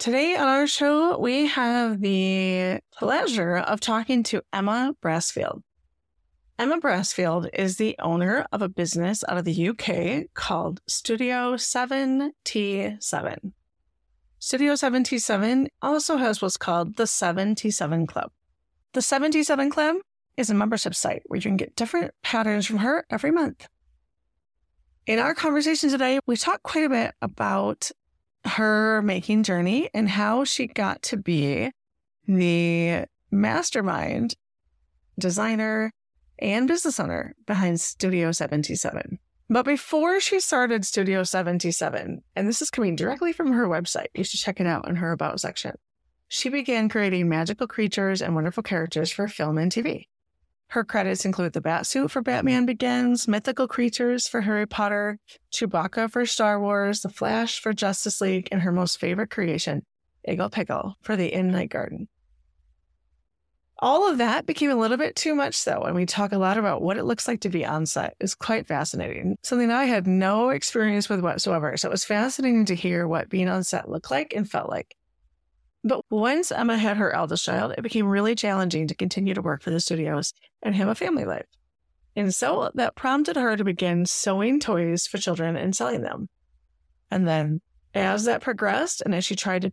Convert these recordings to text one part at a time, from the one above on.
Today on our show, we have the pleasure of talking to Emma Brassfield. Emma Brassfield is the owner of a business out of the UK called Studio 7T7. Studio 7T7 also has what's called the 7T7 Club. The 7T7 Club is a membership site where you can get different patterns from her every month. In our conversation today, we talked quite a bit about her making journey and how she got to be the mastermind, designer, and business owner behind Studio 7T7. But before she started Studio 7T7, and this is coming directly from her website, you should check it out in her About section, she began creating magical creatures and wonderful characters for film and TV. Her credits include the Batsuit for Batman Begins, mythical creatures for Harry Potter, Chewbacca for Star Wars, The Flash for Justice League, and her most favorite creation, Iggle Piggle for the In Night Garden. All of that became a little bit too much, though, and we talk a lot about what it looks like to be on set. It's quite fascinating. Something I had no experience with whatsoever. So it was fascinating to hear what being on set looked like and felt like. But once Emma had her eldest child, it became really challenging to continue to work for the studios and have a family life. And so that prompted her to begin sewing toys for children and selling them. And then as that progressed, and as she tried to,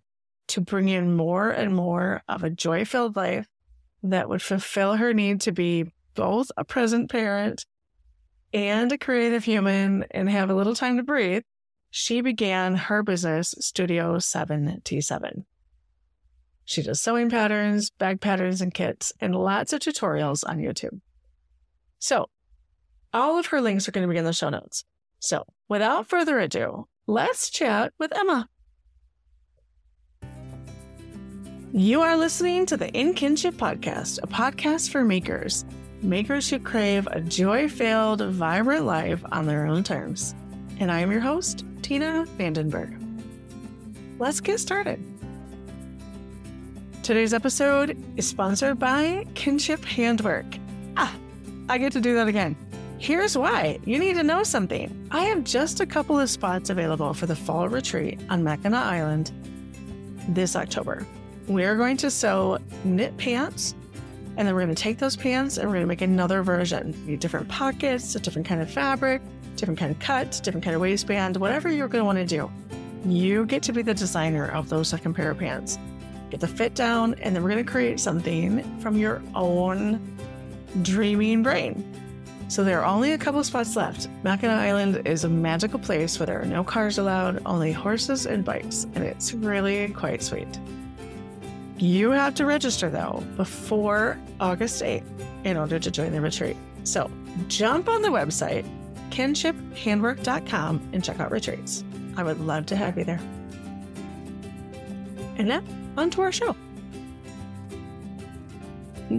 to bring in more and more of a joy filled life that would fulfill her need to be both a present parent and a creative human and have a little time to breathe, she began her business, Studio 7T7. She does sewing patterns, bag patterns, and kits, and lots of tutorials on YouTube. So, all of her links are going to be in the show notes. So, without further ado, let's chat with Emma. You are listening to the In Kinship Podcast, a podcast for makers, makers who crave a joy filled, vibrant life on their own terms. And I am your host, Tina Vandenberg. Let's get started. Today's episode is sponsored by Kinship Handwork. Ah, I get to do that again. Here's why you need to know something. I have just a couple of spots available for the fall retreat on Mackinac Island this October. We're going to sew knit pants, and then we're going to take those pants and we're going to make another version. Different pockets, a different kind of fabric, different kind of cut, different kind of waistband, whatever you're going to want to do. You get to be the designer of those second pair of pants get the fit down, and then we're going to create something from your own dreaming brain. So there are only a couple spots left. Mackinac Island is a magical place where there are no cars allowed, only horses and bikes, and it's really quite sweet. You have to register though before August 8th in order to join the retreat. So jump on the website, kinshiphandwork.com, and check out retreats. I would love to have you there. And now onto our show.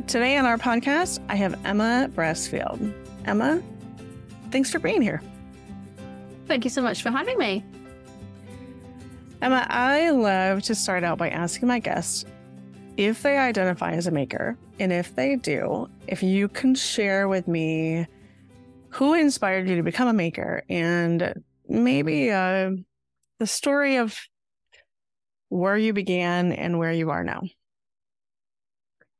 Today on our podcast, I have Emma Brassfield. Emma, thanks for being here. Thank you so much for having me. Emma, I love to start out by asking my guests if they identify as a maker, and if they do, if you can share with me who inspired you to become a maker and maybe uh, the story of where you began and where you are now.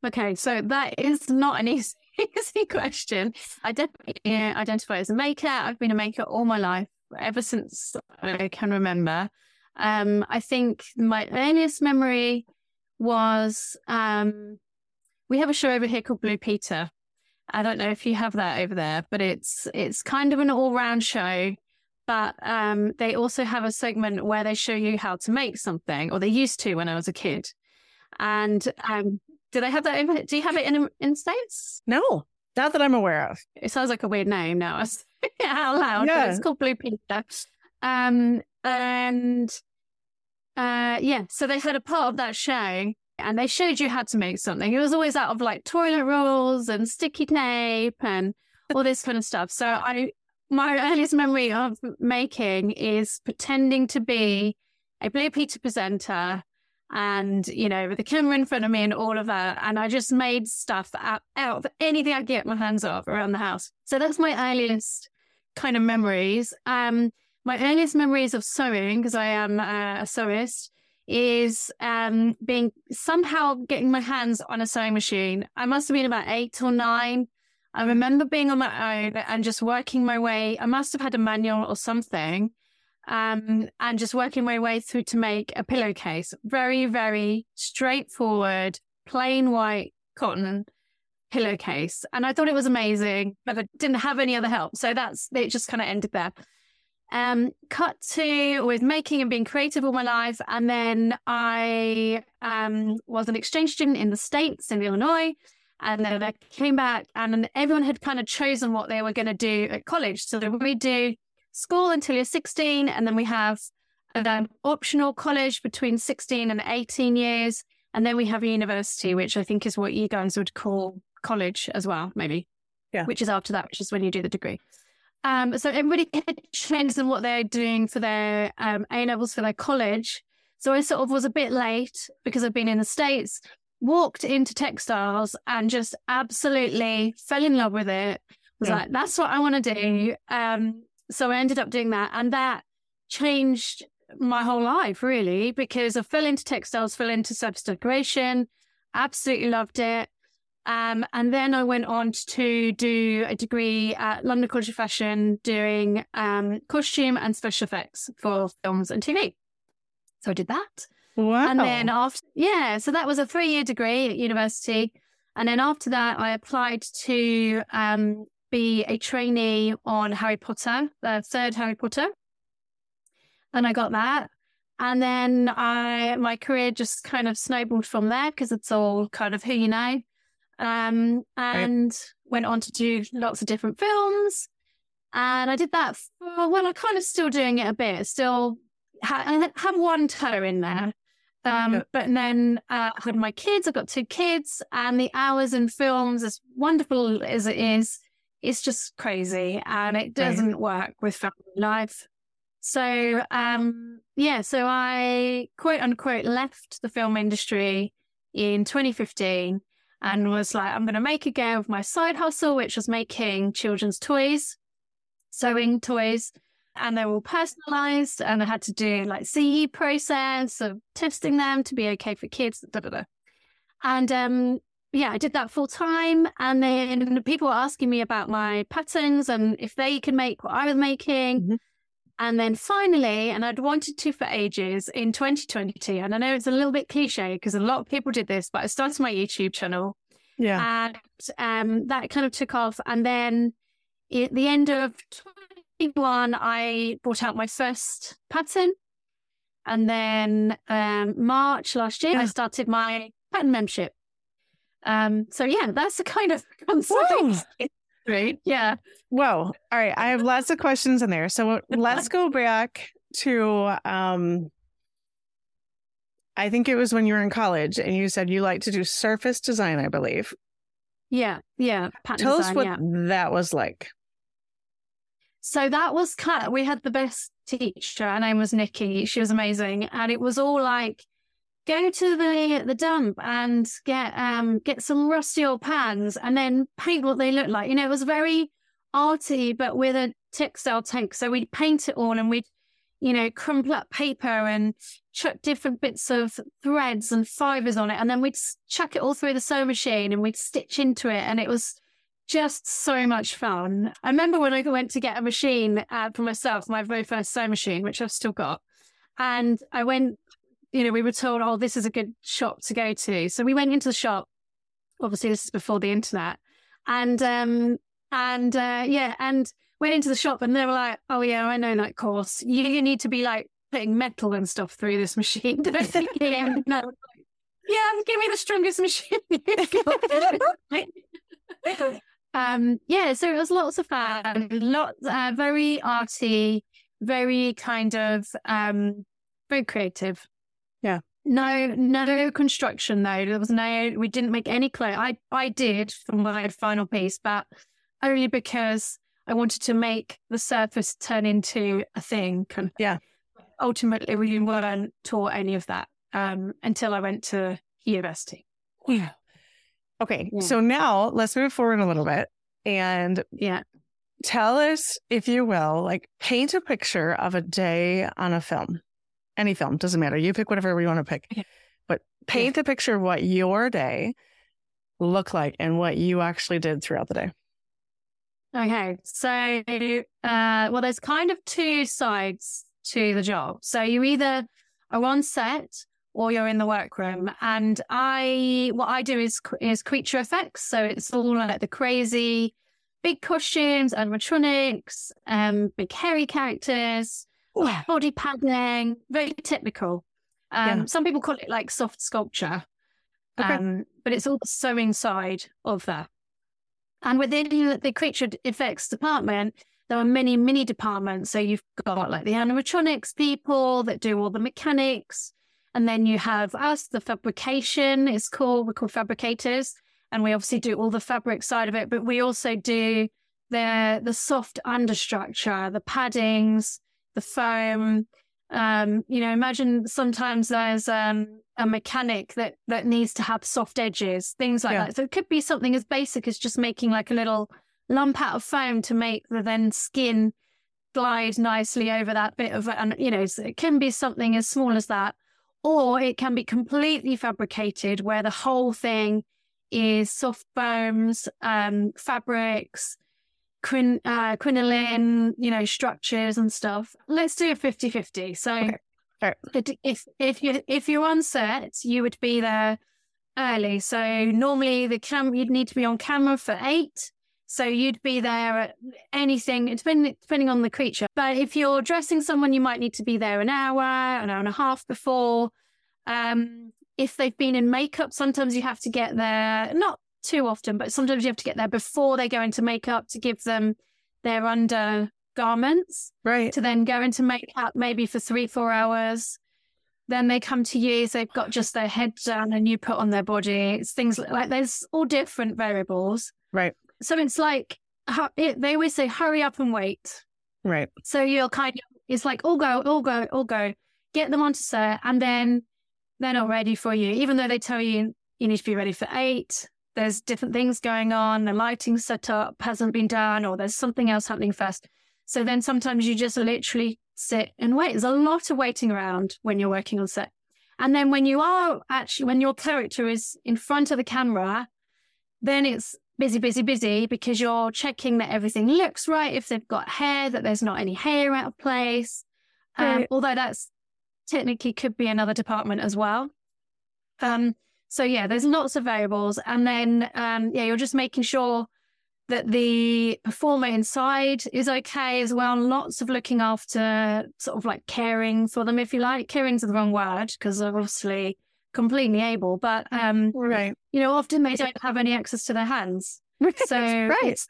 Okay, so that is not an easy, easy question. I definitely identify as a maker. I've been a maker all my life, ever since I can remember. Um, I think my earliest memory was um, we have a show over here called Blue Peter. I don't know if you have that over there, but it's it's kind of an all round show but um, they also have a segment where they show you how to make something, or they used to when I was a kid. And um, do they have that? In, do you have it in in states? No, not that I'm aware of. It sounds like a weird name now. out loud. Yeah. it's called Blue Peter. Um, and uh, yeah, so they had a part of that show and they showed you how to make something. It was always out of like toilet rolls and sticky tape and all this kind of stuff. So I my earliest memory of making is pretending to be a Blue Peter presenter and, you know, with the camera in front of me and all of that. And I just made stuff out, out of anything I get my hands off around the house. So that's my earliest kind of memories. Um, my earliest memories of sewing, because I am uh, a sewist, is um, being somehow getting my hands on a sewing machine. I must have been about eight or nine. I remember being on my own and just working my way. I must have had a manual or something, um, and just working my way through to make a pillowcase. Very, very straightforward, plain white cotton pillowcase. And I thought it was amazing, but I didn't have any other help. So that's it just kind of ended there. Um, cut to with making and being creative all my life. And then I um, was an exchange student in the States in Illinois. And then I came back and everyone had kind of chosen what they were going to do at college. So we do school until you're 16, and then we have an optional college between 16 and 18 years. And then we have a university, which I think is what you guys would call college as well, maybe. Yeah. Which is after that, which is when you do the degree. Um, so everybody changes in what they're doing for their um, A levels for their college. So I sort of was a bit late because I've been in the States, walked into textiles and just absolutely fell in love with it. Was yeah. like, that's what I want to do. Um, so I ended up doing that. And that changed my whole life, really, because I fell into textiles, fell into surface decoration, absolutely loved it. Um, and then I went on to do a degree at London College of Fashion doing um, costume and special effects for films and TV. So I did that. Wow. And then after, yeah, so that was a three year degree at university. And then after that, I applied to um, be a trainee on Harry Potter, the third Harry Potter. And I got that. And then I my career just kind of snowballed from there because it's all kind of who you know. Um, and right. went on to do lots of different films. And I did that for, well, I'm kind of still doing it a bit, still ha- have one toe in there. Um, yeah. But then uh, I had my kids, I've got two kids, and the hours in films, as wonderful as it is, it's just crazy and it doesn't right. work with family life. So, um, yeah, so I quote unquote left the film industry in 2015 and was like, I'm going to make a go of my side hustle, which was making children's toys, sewing toys. And they were all personalized. And I had to do like CE process of testing them to be okay for kids. Da, da, da. And um, yeah, I did that full time. And then people were asking me about my patterns and if they could make what I was making. Mm-hmm. And then finally, and I'd wanted to for ages in 2022, and I know it's a little bit cliche because a lot of people did this, but I started my YouTube channel. Yeah. And um, that kind of took off. And then at the end of 21, I brought out my first pattern. And then um, March last year, yeah. I started my pattern membership. Um, so yeah, that's the kind of concept. Right. Yeah. Whoa. All right. I have lots of questions in there. So let's go back to um I think it was when you were in college and you said you like to do surface design, I believe. Yeah. Yeah. Pattern Tell design, us what yeah. that was like. So that was kind of, we had the best teacher. Her name was Nikki. She was amazing. And it was all like go to the the dump and get um get some rusty old pans and then paint what they look like. You know, it was very arty, but with a textile tank. So we'd paint it all and we'd, you know, crumple up paper and chuck different bits of threads and fibers on it. And then we'd chuck it all through the sewing machine and we'd stitch into it. And it was just so much fun. I remember when I went to get a machine uh, for myself, my very first sewing machine, which I've still got. And I went you know, we were told, oh, this is a good shop to go to. So we went into the shop. Obviously, this is before the internet. And, um, and, uh, yeah, and went into the shop and they were like, oh, yeah, I know that course. You, you need to be like putting metal and stuff through this machine. I think, yeah, no, yeah, give me the strongest machine. um, yeah, so it was lots of fun, lots, uh, very arty, very kind of, um, very creative. Yeah. No, no construction though. There was no, we didn't make any clothes. I, I did for my final piece, but only because I wanted to make the surface turn into a thing. Yeah. Ultimately, we weren't taught any of that um, until I went to university. Yeah. Okay. Yeah. So now let's move forward a little bit and yeah. Tell us, if you will, like paint a picture of a day on a film any film, doesn't matter. You pick whatever you want to pick. Okay. But paint the picture of what your day looked like and what you actually did throughout the day. Okay. So, uh, well, there's kind of two sides to the job. So you either are on set or you're in the workroom. And I, what I do is, is creature effects. So it's all like the crazy big costumes, animatronics, um, big hairy characters, Ooh. body padding, very technical. Um, yeah. Some people call it like soft sculpture, okay. um, but it's all also inside of that. And within the creature effects department, there are many, many departments. So you've got like the animatronics people that do all the mechanics. And then you have us, the fabrication is called, we're called fabricators. And we obviously do all the fabric side of it, but we also do the the soft understructure, the paddings, the foam. Um, you know, imagine sometimes there's um, a mechanic that that needs to have soft edges, things like yeah. that. So it could be something as basic as just making like a little lump out of foam to make the then skin glide nicely over that bit of and you know so it can be something as small as that or it can be completely fabricated where the whole thing is soft foams um, fabrics quin, uh, crinoline you know structures and stuff. Let's do a 50-50 so okay. if if you if you're on set you would be there early. So normally the cam you'd need to be on camera for eight so you'd be there at anything, depending, depending on the creature. But if you're dressing someone, you might need to be there an hour, an hour and a half before. Um, if they've been in makeup, sometimes you have to get there, not too often, but sometimes you have to get there before they go into makeup to give them their undergarments. Right. To then go into makeup maybe for three, four hours. Then they come to you, so they've got just their head down and you put on their body. It's things like there's all different variables. Right. So it's like they always say, "Hurry up and wait." Right. So you're kind of it's like all go, all go, all go. Get them onto set, and then they're not ready for you, even though they tell you you need to be ready for eight. There's different things going on. The lighting setup hasn't been done, or there's something else happening first. So then sometimes you just literally sit and wait. There's a lot of waiting around when you're working on set. And then when you are actually, when your character is in front of the camera, then it's busy, busy, busy because you're checking that everything looks right. If they've got hair, that there's not any hair out of place. Um, although that's technically could be another department as well. Um, so yeah, there's lots of variables. And then, um, yeah, you're just making sure that the performer inside is okay as well. Lots of looking after, sort of like caring for them, if you like. Caring's the wrong word because obviously completely able, but um, right. you know, often they don't have any access to their hands. So right.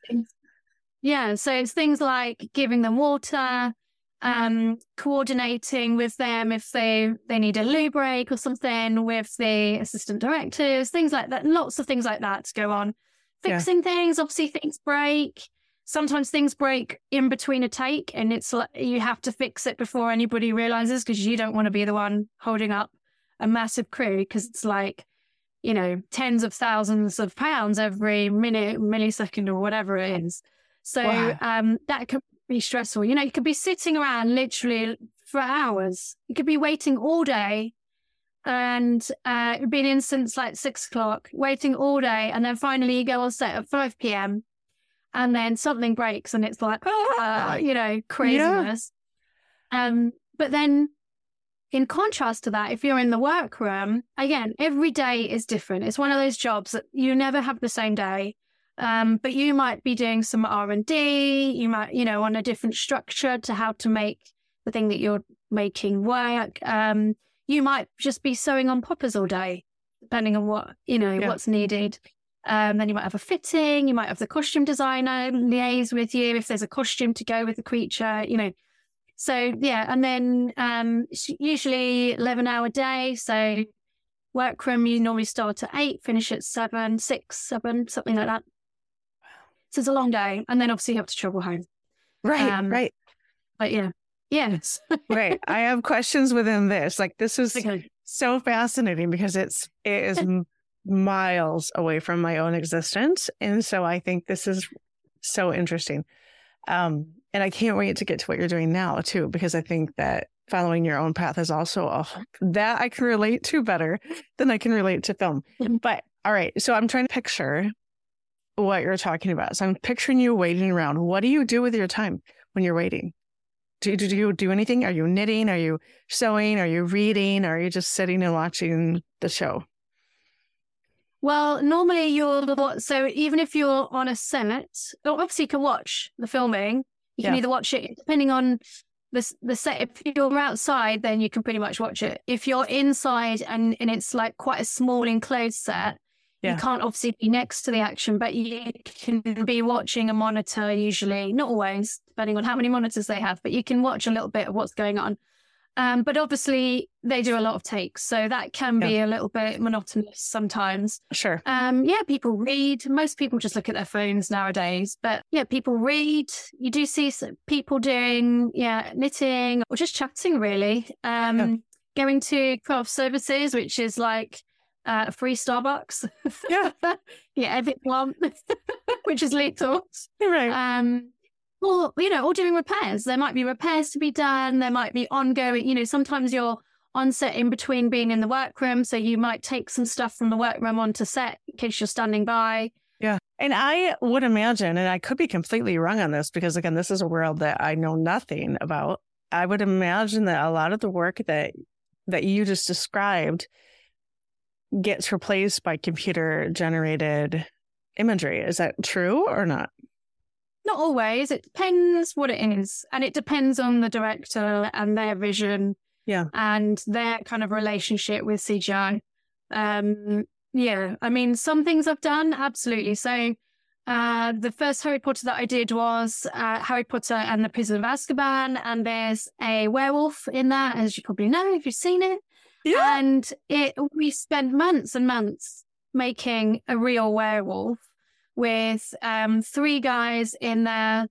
yeah, so it's things like giving them water, um, coordinating with them if they they need a loo break or something with the assistant directors, things like that. Lots of things like that to go on. Fixing yeah. things, obviously things break. Sometimes things break in between a take, and it's like you have to fix it before anybody realizes because you don't want to be the one holding up a massive crew because it's like, you know, tens of thousands of pounds every minute, millisecond, or whatever it is. So wow. um, that could be stressful. You know, you could be sitting around literally for hours. You could be waiting all day. And uh, it would be an instance like six o'clock, waiting all day. And then finally you go on set at 5 p.m. And then something breaks and it's like, ah, you know, craziness. Yeah. Um, but then in contrast to that, if you're in the workroom, again, every day is different. It's one of those jobs that you never have the same day. Um, but you might be doing some R and D. You might, you know, on a different structure to how to make the thing that you're making work. Um, you might just be sewing on poppers all day, depending on what you know yeah. what's needed. Um, then you might have a fitting. You might have the costume designer liaise with you if there's a costume to go with the creature. You know, so yeah, and then um, usually eleven hour day. So workroom you normally start at eight, finish at seven, six, seven, something like that. So it's a long day, and then obviously you have to travel home. Right, um, right. But yeah, yes. right. I have questions within this. Like this is okay. so fascinating because it's it is miles away from my own existence, and so I think this is so interesting. Um, and I can't wait to get to what you're doing now too, because I think that following your own path is also oh, that I can relate to better than I can relate to film. Mm-hmm. But all right, so I'm trying to picture what you're talking about. So I'm picturing you waiting around. What do you do with your time when you're waiting? Do, do, do you do anything? Are you knitting? Are you sewing? Are you reading? Are you just sitting and watching the show? Well, normally you're so even if you're on a set, oh, obviously you can watch the filming. You can either watch it depending on the the set. If you're outside, then you can pretty much watch it. If you're inside and and it's like quite a small enclosed set, yeah. you can't obviously be next to the action, but you can be watching a monitor. Usually, not always, depending on how many monitors they have, but you can watch a little bit of what's going on. Um, but obviously, they do a lot of takes, so that can be a little bit monotonous sometimes. Sure. Um, yeah, people read. Most people just look at their phones nowadays, but yeah, people read. You do see people doing yeah knitting or just chatting really. Um, yeah. Going to craft services, which is like uh, free Starbucks. Yeah. yeah, every plant, which is little. Right. Um, or you know, or doing repairs. There might be repairs to be done. There might be ongoing. You know, sometimes you're on set in between being in the workroom, so you might take some stuff from the workroom onto set in case you're standing by. Yeah. And I would imagine, and I could be completely wrong on this because, again, this is a world that I know nothing about. I would imagine that a lot of the work that that you just described gets replaced by computer generated imagery. Is that true or not? Not always. It depends what it is. And it depends on the director and their vision. Yeah. And their kind of relationship with CGI. Um, yeah. I mean, some things I've done, absolutely. So uh, the first Harry Potter that I did was uh, Harry Potter and the Prisoner of Azkaban. And there's a werewolf in that, as you probably know if you've seen it. Yeah. And it we spent months and months making a real werewolf with um, three guys in their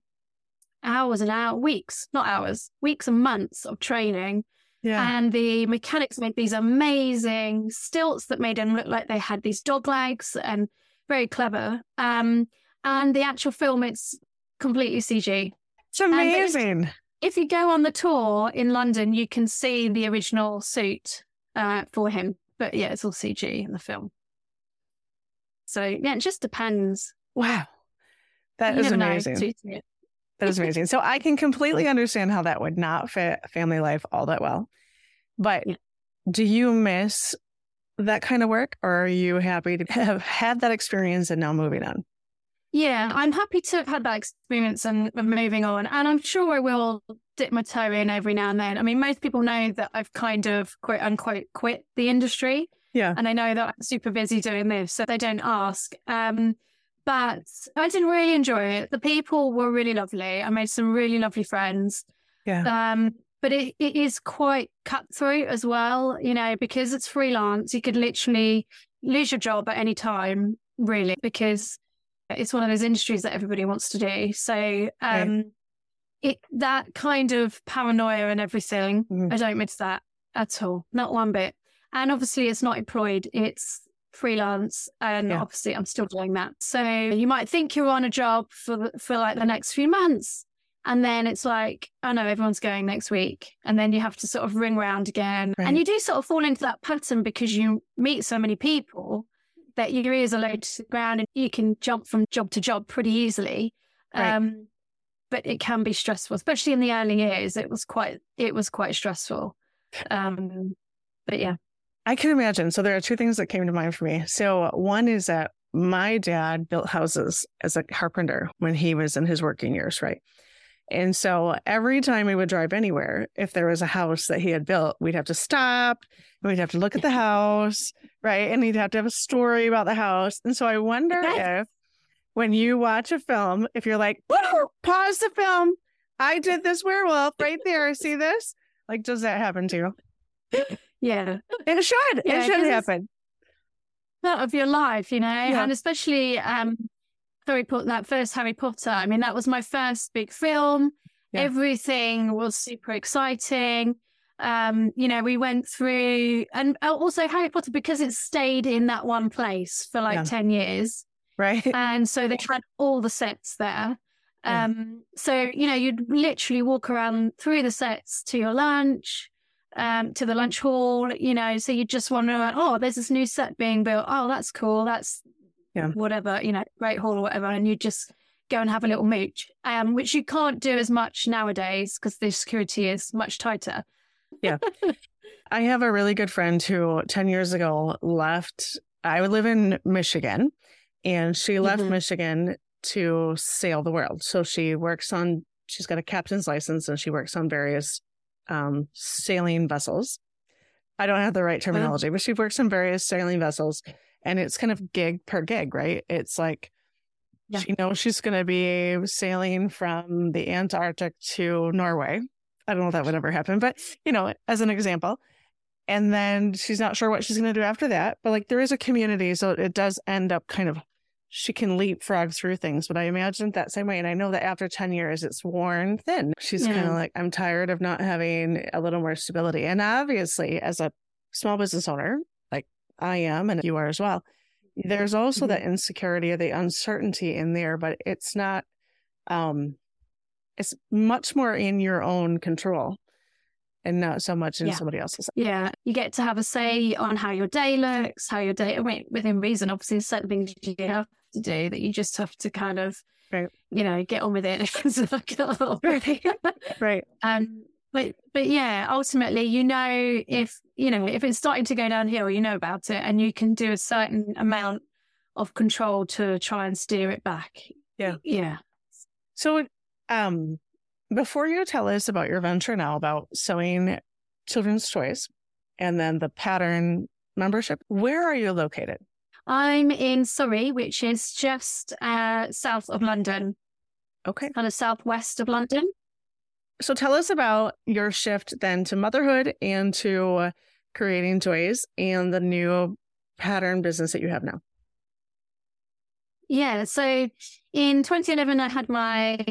hours and hours, weeks, not hours, weeks and months of training. Yeah. And the mechanics made these amazing stilts that made them look like they had these dog legs and very clever. Um, and the actual film, it's completely CG. It's amazing. If you go on the tour in London, you can see the original suit uh, for him. But yeah, it's all CG in the film. So yeah, it just depends. Wow. that you is amazing. That is amazing. So I can completely understand how that would not fit family life all that well. But yeah. do you miss that kind of work or are you happy to have had that experience and now moving on? Yeah, I'm happy to have had that experience and moving on. And I'm sure I will dip my toe in every now and then. I mean, most people know that I've kind of quote unquote quit the industry. Yeah. And I know that I'm super busy doing this, so they don't ask. Um, but I didn't really enjoy it. The people were really lovely. I made some really lovely friends. Yeah. Um, but it, it is quite cutthroat as well, you know, because it's freelance. You could literally lose your job at any time, really, because it's one of those industries that everybody wants to do. So, um, right. it that kind of paranoia and everything, mm. I don't miss that at all, not one bit. And obviously, it's not employed; it's freelance and yeah. obviously I'm still doing that. So you might think you're on a job for for like the next few months and then it's like, oh no, everyone's going next week. And then you have to sort of ring round again. Right. And you do sort of fall into that pattern because you meet so many people that your ears are low to the ground and you can jump from job to job pretty easily. Right. Um, but it can be stressful, especially in the early years. It was quite, it was quite stressful. Um, but yeah. I can imagine. So there are two things that came to mind for me. So one is that my dad built houses as a carpenter when he was in his working years, right? And so every time we would drive anywhere, if there was a house that he had built, we'd have to stop and we'd have to look at the house, right? And he'd have to have a story about the house. And so I wonder if when you watch a film, if you're like, pause the film, I did this werewolf right there. See this? Like, does that happen to you? Yeah. It should. Yeah, it should happen. Part of your life, you know, yeah. and especially um Harry Potter that first Harry Potter. I mean, that was my first big film. Yeah. Everything was super exciting. Um, you know, we went through and also Harry Potter because it stayed in that one place for like yeah. 10 years. Right. And so they had all the sets there. Um, so, you know, you'd literally walk around through the sets to your lunch um, to the lunch hall, you know, so you just want to, oh, there's this new set being built. Oh, that's cool. That's yeah. whatever, you know, great hall or whatever. And you just go and have a little mooch, um, which you can't do as much nowadays because the security is much tighter. Yeah. I have a really good friend who 10 years ago left. I would live in Michigan and she left mm-hmm. Michigan to sail the world. So she works on, she's got a captain's license and she works on various um, sailing vessels. I don't have the right terminology, but she works on various sailing vessels and it's kind of gig per gig, right? It's like yeah. she knows she's going to be sailing from the Antarctic to Norway. I don't know if that would ever happen, but you know, as an example. And then she's not sure what she's going to do after that. But like there is a community. So it does end up kind of she can leapfrog through things. But I imagine that same way. And I know that after 10 years, it's worn thin. She's yeah. kind of like, I'm tired of not having a little more stability. And obviously, as a small business owner, like I am, and you are as well, there's also mm-hmm. that insecurity or the uncertainty in there, but it's not, um, it's much more in your own control and not so much in yeah. somebody else's. Yeah, you get to have a say on how your day looks, how your day, I mean, within reason, obviously, certain things you have to do that you just have to kind of, right. you know, get on with it. right. Um, but but yeah, ultimately, you know, if you know if it's starting to go downhill, you know about it, and you can do a certain amount of control to try and steer it back. Yeah. Yeah. So, um, before you tell us about your venture now about sewing children's toys and then the pattern membership, where are you located? I'm in Surrey, which is just uh, south of London. Okay. Kind of southwest of London. So tell us about your shift then to motherhood and to creating toys and the new pattern business that you have now. Yeah. So in 2011, I had my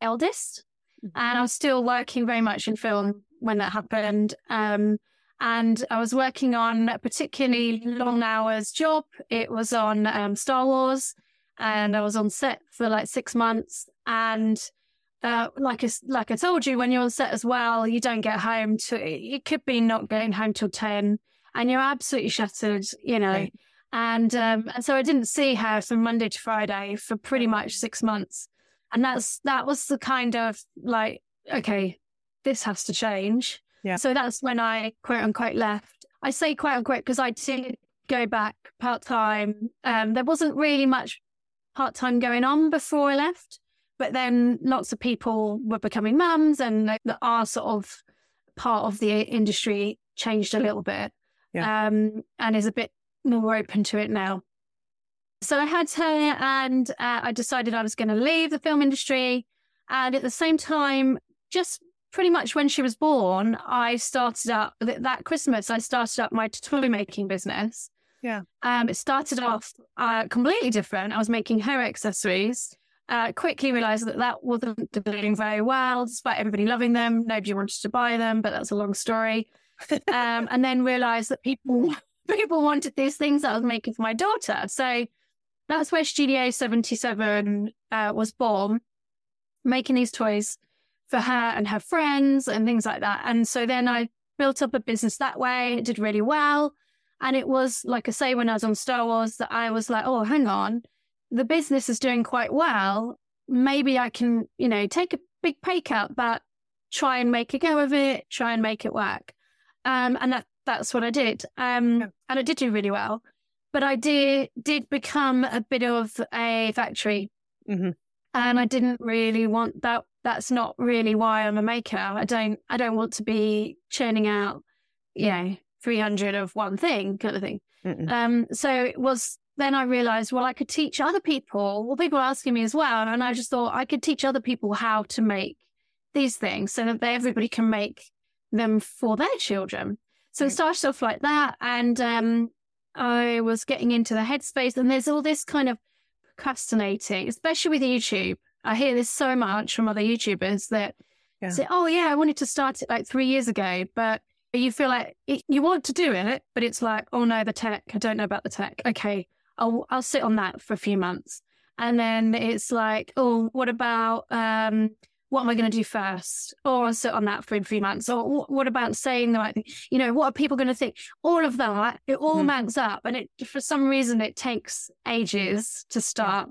eldest, mm-hmm. and I was still working very much in film when that happened. Um, and I was working on a particularly long hours job. It was on um, Star Wars, and I was on set for like six months. And uh, like I, like I told you, when you're on set as well, you don't get home to. It could be not getting home till ten, and you're absolutely shattered, you know. Right. And um, and so I didn't see her from Monday to Friday for pretty much six months, and that's that was the kind of like okay, this has to change. Yeah. So that's when I quote unquote left. I say quote unquote because I did go back part time. Um, there wasn't really much part time going on before I left, but then lots of people were becoming mums, and our sort of part of the industry changed a little bit, yeah. um, and is a bit more open to it now. So I had her, and uh, I decided I was going to leave the film industry, and at the same time, just pretty much when she was born, I started up that Christmas. I started up my toy making business. Yeah. Um, it started off uh, completely different. I was making her accessories. Uh, quickly realized that that wasn't doing very well, despite everybody loving them. Nobody wanted to buy them, but that's a long story. um, and then realized that people people wanted these things that I was making for my daughter. So that's where Studio 7T7 uh, was born, making these toys for her and her friends and things like that. And so then I built up a business that way. It did really well. And it was, like I say, when I was on Star Wars, that I was like, oh, hang on, the business is doing quite well. Maybe I can, you know, take a big pay cut, but try and make a go of it, try and make it work. Um, and that that's what I did. Um, and it did do really well. But I did did become a bit of a factory. Mm-hmm. And I didn't really want that that's not really why I'm a maker. I don't I don't want to be churning out, you know, 300 of one thing kind of thing. Mm-mm. Um, so it was then I realized, well, I could teach other people. Well, people were asking me as well, and I just thought I could teach other people how to make these things so that they, everybody can make them for their children. So it started off like that, and um, I was getting into the headspace, and there's all this kind of procrastinating, especially with YouTube. I hear this so much from other YouTubers that yeah. say, "Oh yeah, I wanted to start it like three years ago," but you feel like it, you want to do it, but it's like, "Oh no, the tech. I don't know about the tech." Okay, I'll I'll sit on that for a few months, and then it's like, "Oh, what about um, what am I going to do first? Or I'll sit on that for three months. Or what about saying the right thing? You know, what are people going to think? All of that, it all mm. mounts up. And it, for some reason, it takes ages to start.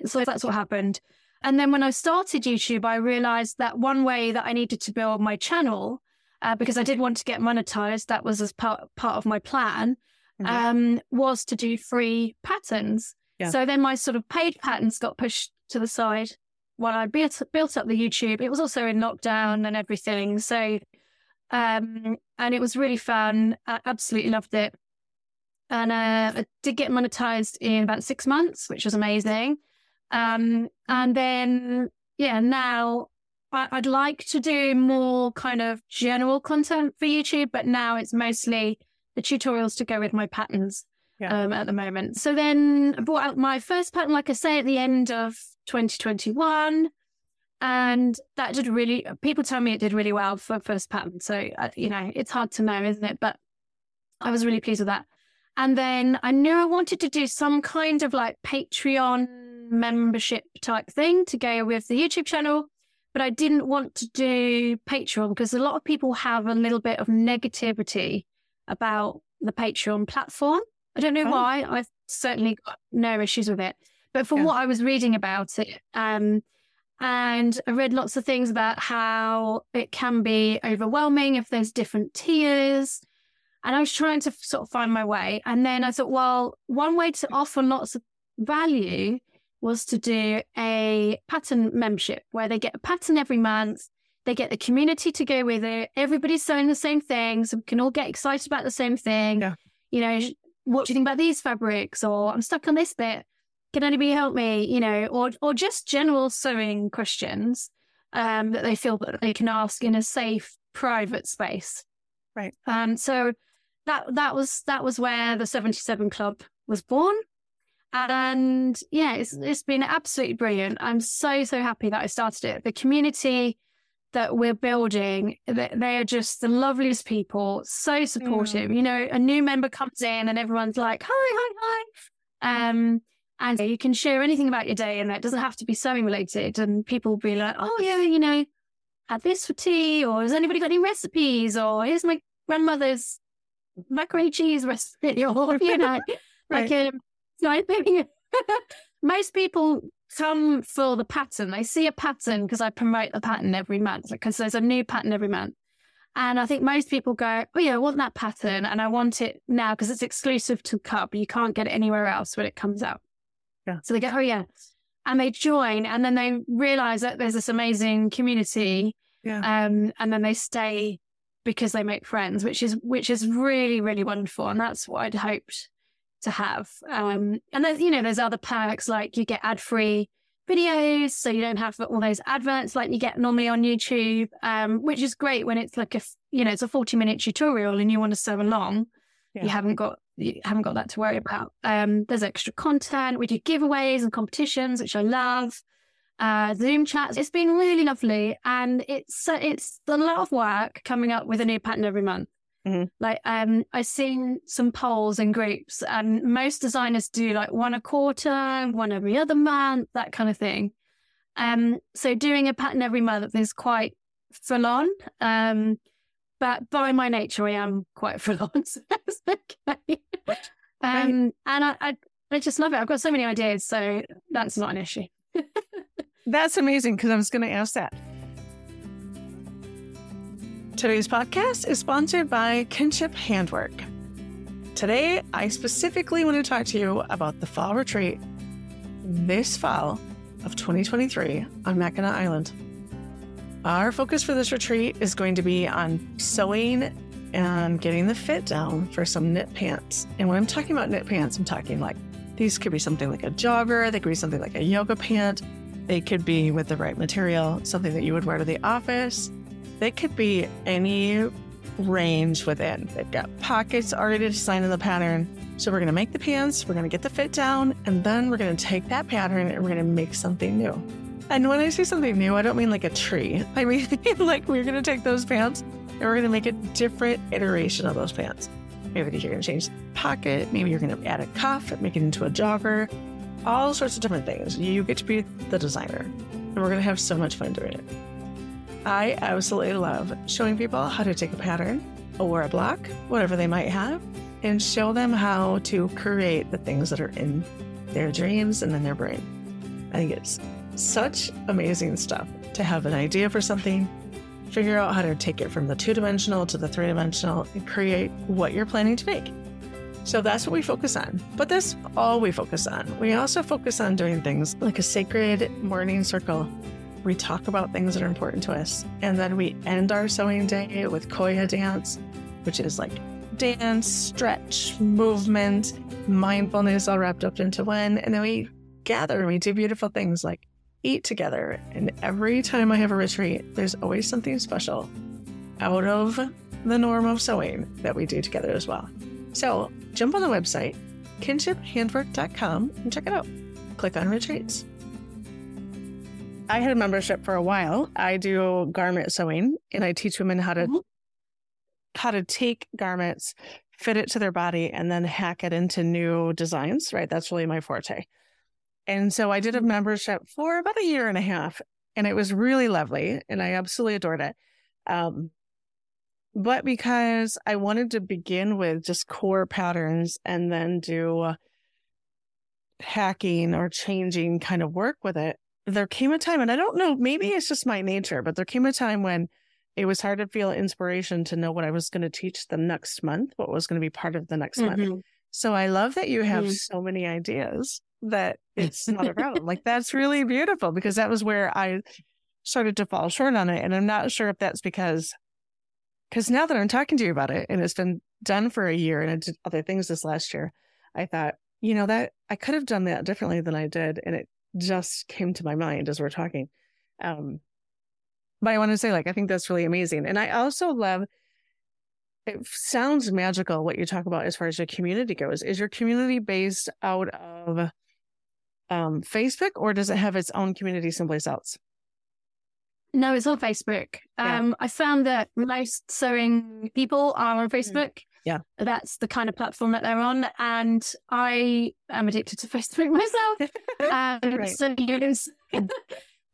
Yeah. So that's what happened. And then when I started YouTube, I realized that one way that I needed to build my channel, uh, because I did want to get monetized, that was as part, part of my plan, mm-hmm. um, was to do free patterns. Yeah. So then my sort of paid patterns got pushed to the side while I built built up the YouTube, it was also in lockdown and everything. So, um, and it was really fun. I absolutely loved it. And uh, I did get monetized in about six months, which was amazing. Um, and then, yeah, now I- I'd like to do more kind of general content for YouTube, but now it's mostly the tutorials to go with my patterns yeah. um, at the moment. So then I brought out my first pattern, like I say, at the end of 2021. And that did really, people tell me it did really well for first pattern. So, uh, you know, it's hard to know, isn't it? But I was really pleased with that. And then I knew I wanted to do some kind of like Patreon membership type thing to go with the YouTube channel. But I didn't want to do Patreon because a lot of people have a little bit of negativity about the Patreon platform. I don't know oh. why. I've certainly got no issues with it. But from yeah. what I was reading about it, um, and I read lots of things about how it can be overwhelming if there's different tiers. And I was trying to sort of find my way. And then I thought, well, one way to offer lots of value was to do a pattern membership where they get a pattern every month. They get the community to go with it. Everybody's selling the same thing. So we can all get excited about the same thing. Yeah. You know, what do you think about these fabrics? Or I'm stuck on this bit. Can anybody help me? You know, or or just general sewing questions um, that they feel that they can ask in a safe, private space. Right. Um. So that that was that was where the 7T7 Club was born. And yeah, it's it's been absolutely brilliant. I'm so so happy that I started it. The community that we're building, they are just the loveliest people, so supportive. Mm. You know, a new member comes in and everyone's like, hi, hi, hi. Um, and you can share anything about your day and that doesn't have to be sewing related. And people will be like, oh, yeah, you know, had this for tea, or has anybody got any recipes? Or here's my grandmother's macaroni cheese recipe, or, you know, right. like, um, so I think most people come for the pattern. They see a pattern because I promote the pattern every month because there's a new pattern every month. And I think most people go, oh yeah, I want that pattern and I want it now because it's exclusive to Cup. You can't get it anywhere else when it comes out. Yeah. So they go, oh yeah. And they join and then they realize that there's this amazing community. Yeah. Um, and then they stay because they make friends, which is which is really, really wonderful. And that's what I'd hoped to have. Um, and there's, you know, there's other perks like you get ad free videos, so you don't have all those adverts like you get normally on YouTube, um, which is great when it's like a, you know, it's a 40 minute tutorial and you want to sew along. Yeah. You haven't got you haven't got that to worry about. Um, there's extra content. We do giveaways and competitions, which I love. Uh, Zoom chats. It's been really lovely, and it's it's a lot of work coming up with a new pattern every month. Mm-hmm. Like um, I've seen some polls and groups, and most designers do like one a quarter, one every other month, that kind of thing. Um, so doing a pattern every month is quite full on. Um, but by my nature, I am quite full on. So okay. Um, and I, I, I just love it. I've got so many ideas, so that's not an issue. that's amazing because I was going to ask that. Today's podcast is sponsored by Kinship Handwork. Today, I specifically want to talk to you about the fall retreat this fall of 2023 on Mackinac Island. Our focus for this retreat is going to be on sewing and getting the fit down for some knit pants. And when I'm talking about knit pants, I'm talking like these could be something like a jogger, they could be something like a yoga pant, they could be with the right material, something that you would wear to the office, they could be any range within. They've got pockets already designed in the pattern. So we're to make the pants, we're to get the fit down, and then we're to take that pattern and we're to make something new. And when I say something new, I don't mean like a tree. I mean like we're to take those pants and we're to make a different iteration of those pants. Maybe you're to change the pocket. Maybe you're to add a cuff, make it into a jogger. All sorts of different things. You get to be the designer. and we're to have so much fun doing it. I absolutely love showing people how to take a pattern or a block, whatever they might have, and show them how to create the things that are in their dreams and in their brain. I think it's such amazing stuff to have an idea for something, figure out how to take it from the two dimensional to the three dimensional, and create what you're planning to make. So that's what we focus on. But that's all we focus on. We also focus on doing things like a sacred morning circle. We talk about things that are important to us. And then we end our sewing day with Koya dance, which is like dance, stretch, movement, mindfulness all wrapped up into one. And then we gather and we do beautiful things like eat together. And every time I have a retreat, there's always something special out of the norm of sewing that we do together as well. So jump on the website, kinshiphandwork.com, and check it out. Click on retreats. I had a membership for a while. I do garment sewing and I teach women how to mm-hmm. how to take garments, fit it to their body, and then hack it into new designs. Right. That's really my forte. And so I did a mm-hmm. membership for about a year and a half, and it was really lovely, and I absolutely adored it. Um, but because I wanted to begin with just core patterns and then do hacking or changing kind of work with it, there came a time, and I don't know, maybe it's just my nature, but there came a time when it was hard to feel inspiration to know what I was going to teach the next month, what was going to be part of the next mm-hmm. month. So I love that you have mm-hmm. so many ideas that it's not a problem. like that's really beautiful because that was where I started to fall short on it. And I'm not sure if that's because because now that I'm talking to you about it and it's been done for a year and I did other things this last year, I thought, you know, that I could have done that differently than I did. And it just came to my mind as we're talking. Um, but I want to say, like, I think that's really amazing. And I also love it sounds magical what you talk about as far as your community goes. Is your community based out of um, Facebook or does it have its own community someplace else? No, it's on Facebook. Yeah. Um, I found that most sewing people are on mm. Facebook. Yeah. That's the kind of platform that they're on. And I am addicted to Facebook myself. um, right. So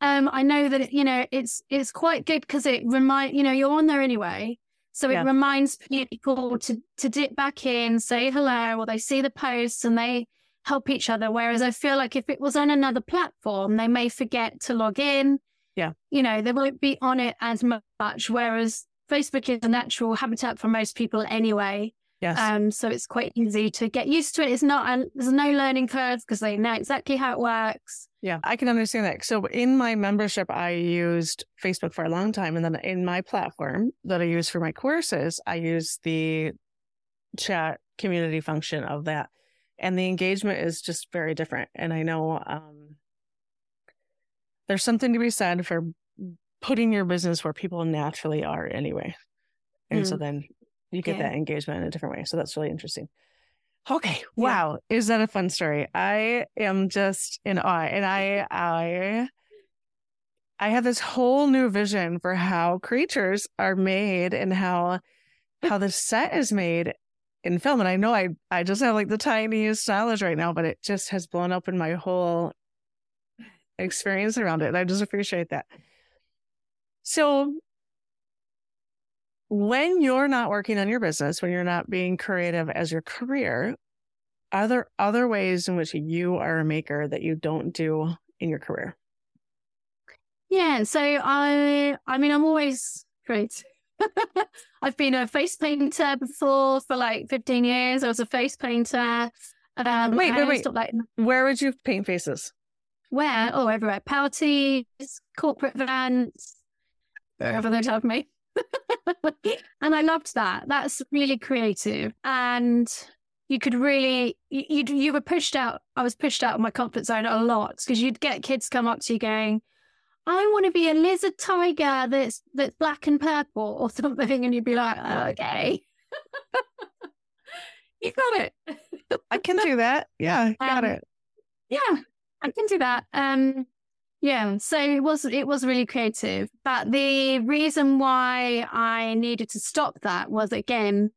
um, I know that, you know, it's, it's quite good because it remind, you know, you're on there anyway. So it yeah. reminds people to, to dip back in, say hello, or they see the posts and they help each other. Whereas I feel like if it was on another platform, they may forget to log in yeah. You know, they won't be on it as much. Whereas Facebook is a natural habitat for most people anyway. Yes. Um, so it's quite easy to get used to it. It's not, a, there's no learning curve because they know exactly how it works. Yeah, I can understand that. So in my membership, I used Facebook for a long time. And then in my platform that I use for my courses, I use the chat community function of that. And the engagement is just very different. And I know um, there's something to be said for putting your business where people naturally are anyway. And mm. so then you get yeah. that engagement in a different way. So that's really interesting. Okay. Wow. Yeah. Is that a fun story? I am just in awe. And I I I have this whole new vision for how creatures are made and how how the set is made in film. And I know I I just have like the tiniest knowledge right now, but it just has blown up in my whole experience around it. And I just appreciate that. So when you're not working on your business, when you're not being creative as your career, are there other ways in which you are a maker that you don't do in your career? Yeah, so I I mean I'm always great. I've been a face painter before for like 15 years. I was a face painter. Um, wait, wait, wait. Like, Where would you paint faces? Where? Oh, everywhere. Parties, corporate events, wherever they'd have me. and I loved that. That's really creative. And you could really, you, you were pushed out. I was pushed out of my comfort zone a lot because you'd get kids come up to you going, I want to be a lizard tiger that's that's black and purple or something, and you'd be like, okay, you got it. I can do that. Yeah, got um, it. Yeah, I can do that. Um, yeah, so it was it was really creative. But the reason why I needed to stop that was again,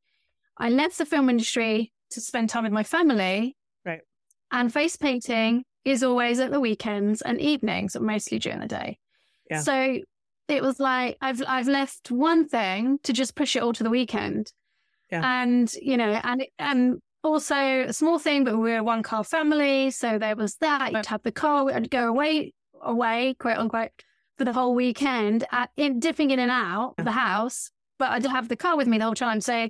I left the film industry to spend time with my family. Right. And face painting is always at the weekends and evenings, mostly during the day. Yeah. So it was like I've I've left one thing to just push it all to the weekend. Yeah. And you know, and and also a small thing, but we we're a one car family, so there was that. You'd have the car, we'd go away, away, quote unquote, for the whole weekend, at, in dipping in and out of the house. But I'd have the car with me the whole time. So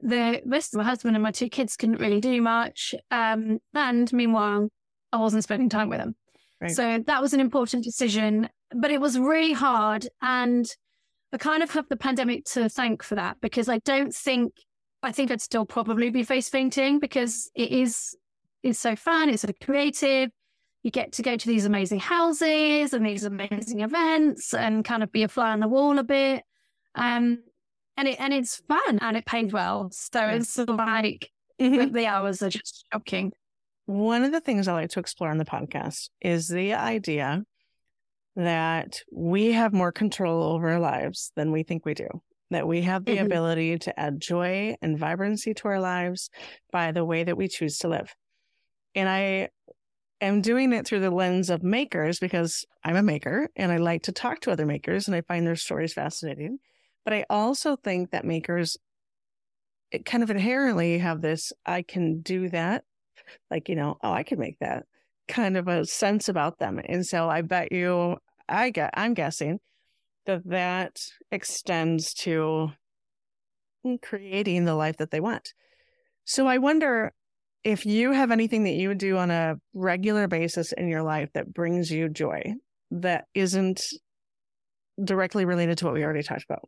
the rest of my husband and my two kids couldn't really do much. Um, and meanwhile, I wasn't spending time with them. Right. So that was an important decision, but it was really hard. And I kind of have the pandemic to thank for that because I don't think, I think I'd still probably be face painting because it is, it's so fun. It's sort of creative. You get to go to these amazing houses and these amazing events and kind of be a fly on the wall a bit. Um, and it and it's fun and it paid well. So it's like mm-hmm. the hours are just shocking. One of the things I like to explore on the podcast is the idea that we have more control over our lives than we think we do. That we have the mm-hmm. ability to add joy and vibrancy to our lives by the way that we choose to live. And I am doing it through the lens of makers because I'm a maker and I like to talk to other makers and I find their stories fascinating. But I also think that makers kind of inherently have this I can do that. Like, you know, oh, I can make that kind of a sense about them. And so I bet you, I get, I'm guessing that that extends to creating the life that they want. So I wonder if you have anything that you would do on a regular basis in your life that brings you joy that isn't directly related to what we already talked about.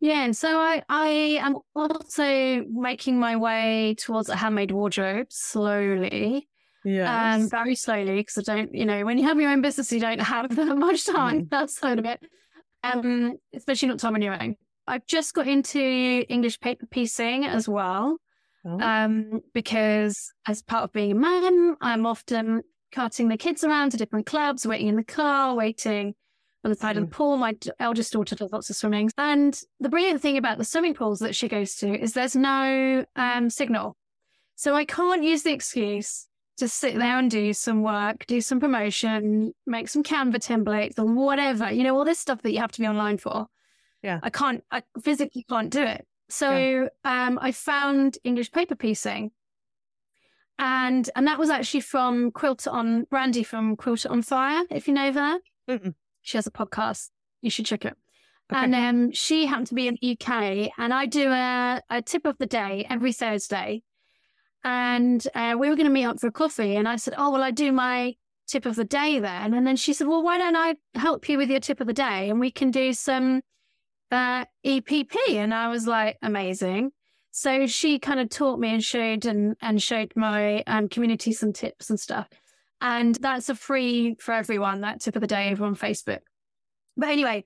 Yeah, and so I, I am also making my way towards a handmade wardrobe slowly. Yeah. Um, very slowly because I don't, you know, when you have your own business, you don't have that much time. Mm. That's side of it. Um, especially not time on your own. I've just got into English paper piecing as well. Oh. Um, because as part of being a mum, I'm often carting the kids around to different clubs, waiting in the car, waiting on the side mm. of the mm. pool. My eldest daughter does lots of swimming. And the brilliant thing about the swimming pools that she goes to is there's no um, signal. So I can't use the excuse to sit there and do some work, do some promotion, make some Canva templates or whatever, you know, all this stuff that you have to be online for. Yeah. I can't, I physically can't do it. So yeah. um, I found English paper piecing. And and that was actually from Quilt on Brandy from Quilt on Fire, if you know that. Mm-mm. She has a podcast. You should check it. Okay. And um, she happened to be in the UK, and I do a, a tip of the day every Thursday. And uh, we were going to meet up for coffee, and I said, "Oh well, I do my tip of the day then." And then she said, "Well, why don't I help you with your tip of the day, and we can do some uh, EPP?" And I was like, "Amazing!" So she kind of taught me and showed and and showed my um, community some tips and stuff. And that's a free for everyone, that tip of the day over on Facebook. But anyway,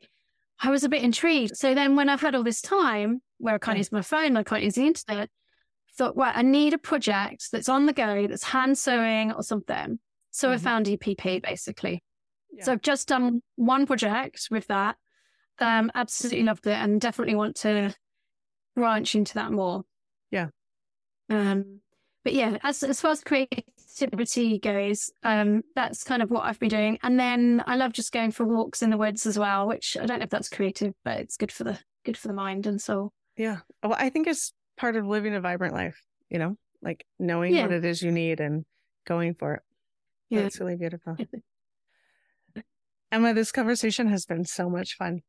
I was a bit intrigued. So then when I've had all this time where I can't yeah. use my phone, I can't use the internet, I thought, well, I need a project that's on the go, that's hand sewing or something. So mm-hmm. I found EPP basically. Yeah. So I've just done one project with that. Um, absolutely loved it and definitely want to branch into that more. Yeah. Um, but yeah, as as far as creativity goes, um, that's kind of what I've been doing. And then I love just going for walks in the woods as well, which I don't know if that's creative, but it's good for the good for the mind and soul. Yeah, well, I think it's part of living a vibrant life. You know, like knowing yeah. what it is you need and going for it. Yeah, it's really beautiful. Emma, this conversation has been so much fun.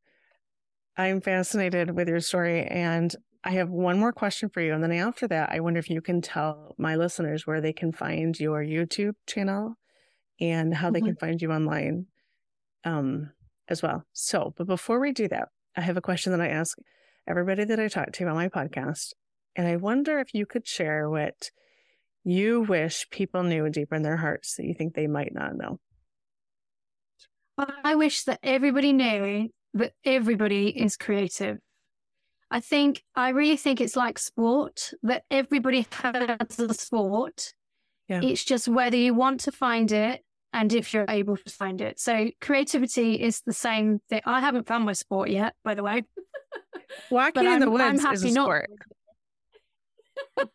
I'm fascinated with your story and I have one more question for you. And then after that, I wonder if you can tell my listeners where they can find your YouTube channel and how mm-hmm. they can find you online um, as well. So, but before we do that, I have a question that I ask everybody that I talk to on my podcast. And I wonder if you could share what you wish people knew deeper in their hearts that you think they might not know. I wish that everybody knew that everybody is creative I think, I really think it's like sport that everybody has a sport. Yeah. It's just whether you want to find it and if you're able to find it. So creativity is the same thing. I haven't found my sport yet, by the way. Walking in the woods is a sport.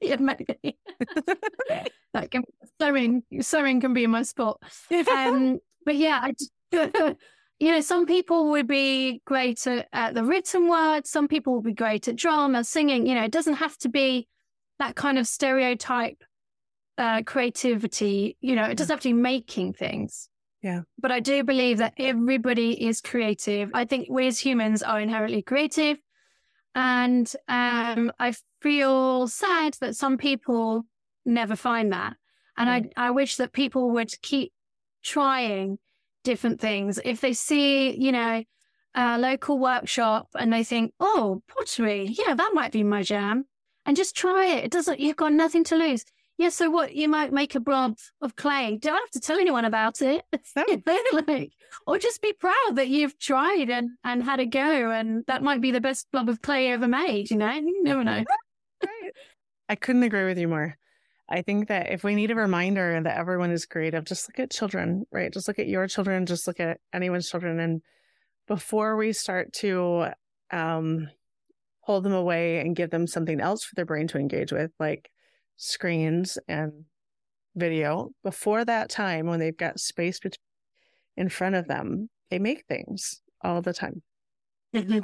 yeah, maybe. that can sewing sewing can be my sport. Um, but yeah, I, you know, some people would be great at, at, the written word. Some people would be great at drama, singing. You know, it doesn't have to be that kind of stereotype uh, creativity. You know, it doesn't have to be making things. Yeah. But I do believe that everybody is creative. I think we as humans are inherently creative. And um, I feel sad that some people never find that. And I, I wish that people would keep trying different things. If they see, you know, a local workshop and they think, oh, pottery, yeah, that might be my jam, and just try it. It doesn't, you've got nothing to lose. Yeah, so what? You might make a blob of clay. Don't have to tell anyone about it. like, or just be proud that you've tried and, and had a go. And that might be the best blob of clay ever made. You know, you never know. I couldn't agree with you more. I think that if we need a reminder that everyone is creative, just look at children, right? Just look at your children, just look at anyone's children. And before we start to um, hold them away and give them something else for their brain to engage with, like screens and video, before that time when they've got space in front of them, they make things all the time. Mm-hmm.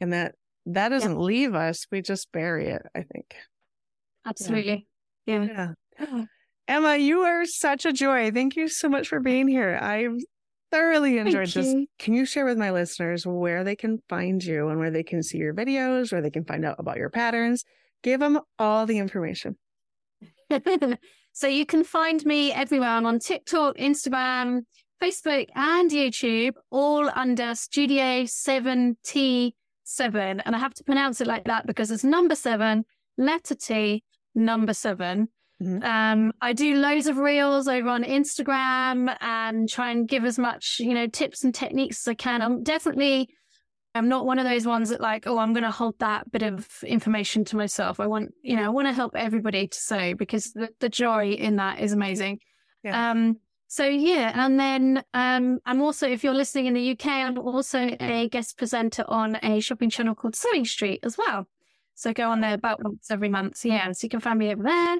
And that that doesn't yeah. leave us. We just bury it, I think. Absolutely. Yeah. Yeah. Emma, you are such a joy. Thank you so much for being here. I thoroughly enjoyed this. Can you share with my listeners where they can find you and where they can see your videos, where they can find out about your patterns? Give them all the information. so you can find me everywhere. I'm on TikTok, Instagram, Facebook, and YouTube, all under Studio 7T7. And I have to pronounce it like that because it's number seven, letter T, number 7 mm-hmm. Um, I do loads of reels over on Instagram and try and give as much, you know, tips and techniques as I can. I'm definitely, I'm not one of those ones that like, oh, I'm going to hold that bit of information to myself. I want, you know, I want to help everybody to sew because the, the joy in that is amazing. Yeah. Um, so yeah, and then um, I'm also, if you're listening in the UK, I'm also a guest presenter on a shopping channel called Sewing Street as well. So go on there about once every month. So yeah, so you can find me over there.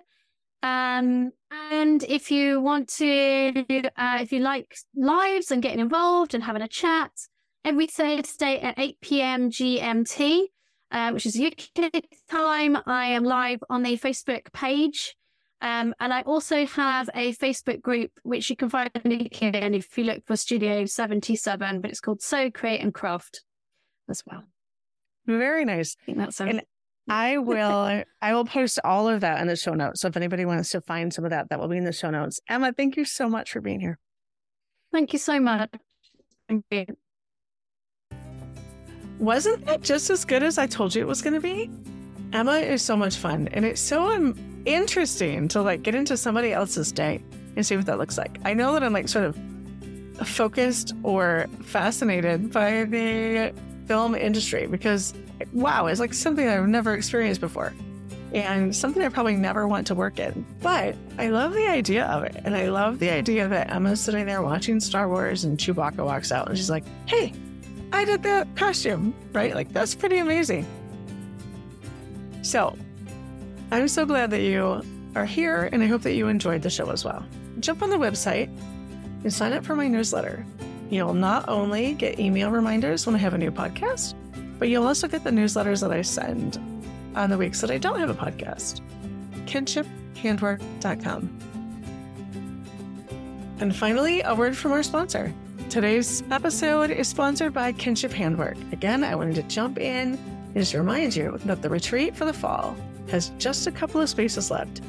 Um, and if you want to, uh, if you like lives and getting involved and having a chat, every Thursday at 8 p.m. GMT, uh, which is UK time, I am live on the Facebook page. Um, and I also have a Facebook group, which you can find again if you look for Studio 77, but it's called Sew Create and Craft as well. Very nice. I think that's and I will I will post all of that in the show notes. So if anybody wants to find some of that, that will be in the show notes. Emma, thank you so much for being here. Thank you so much. Thank you. Wasn't that just as good as I told you it was going to be? Emma is so much fun, and it's so um, interesting to like get into somebody else's day and see what that looks like. I know that I'm like sort of focused or fascinated by the film industry because wow, it's like something I've never experienced before and something I probably never want to work in. But I love the idea of it. And I love the idea that Emma's sitting there watching Star Wars and Chewbacca walks out and she's like, hey, I did that costume, right? Like, that's pretty amazing. So I'm so glad that you are here and I hope that you enjoyed the show as well. Jump on the website and sign up for my newsletter. You'll not only get email reminders when I have a new podcast, but you'll also get the newsletters that I send on the weeks that I don't have a podcast. KinshipHandwork.com. And finally, a word from our sponsor. Today's episode is sponsored by Kinship Handwork. Again, I wanted to jump in and just remind you that the retreat for the fall has just a couple of spaces left,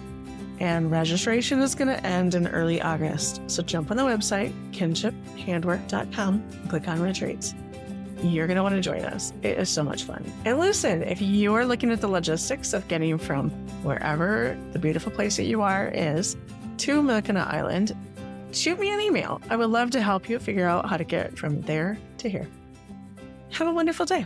and registration is going to end in early August. So jump on the website, kinshiphandwork.com, and click on retreats you're going to want to join us. It is so much fun. And listen, if you are looking at the logistics of getting from wherever the beautiful place that you are is to Mackinac Island, shoot me an email. I would love to help you figure out how to get from there to here. Have a wonderful day.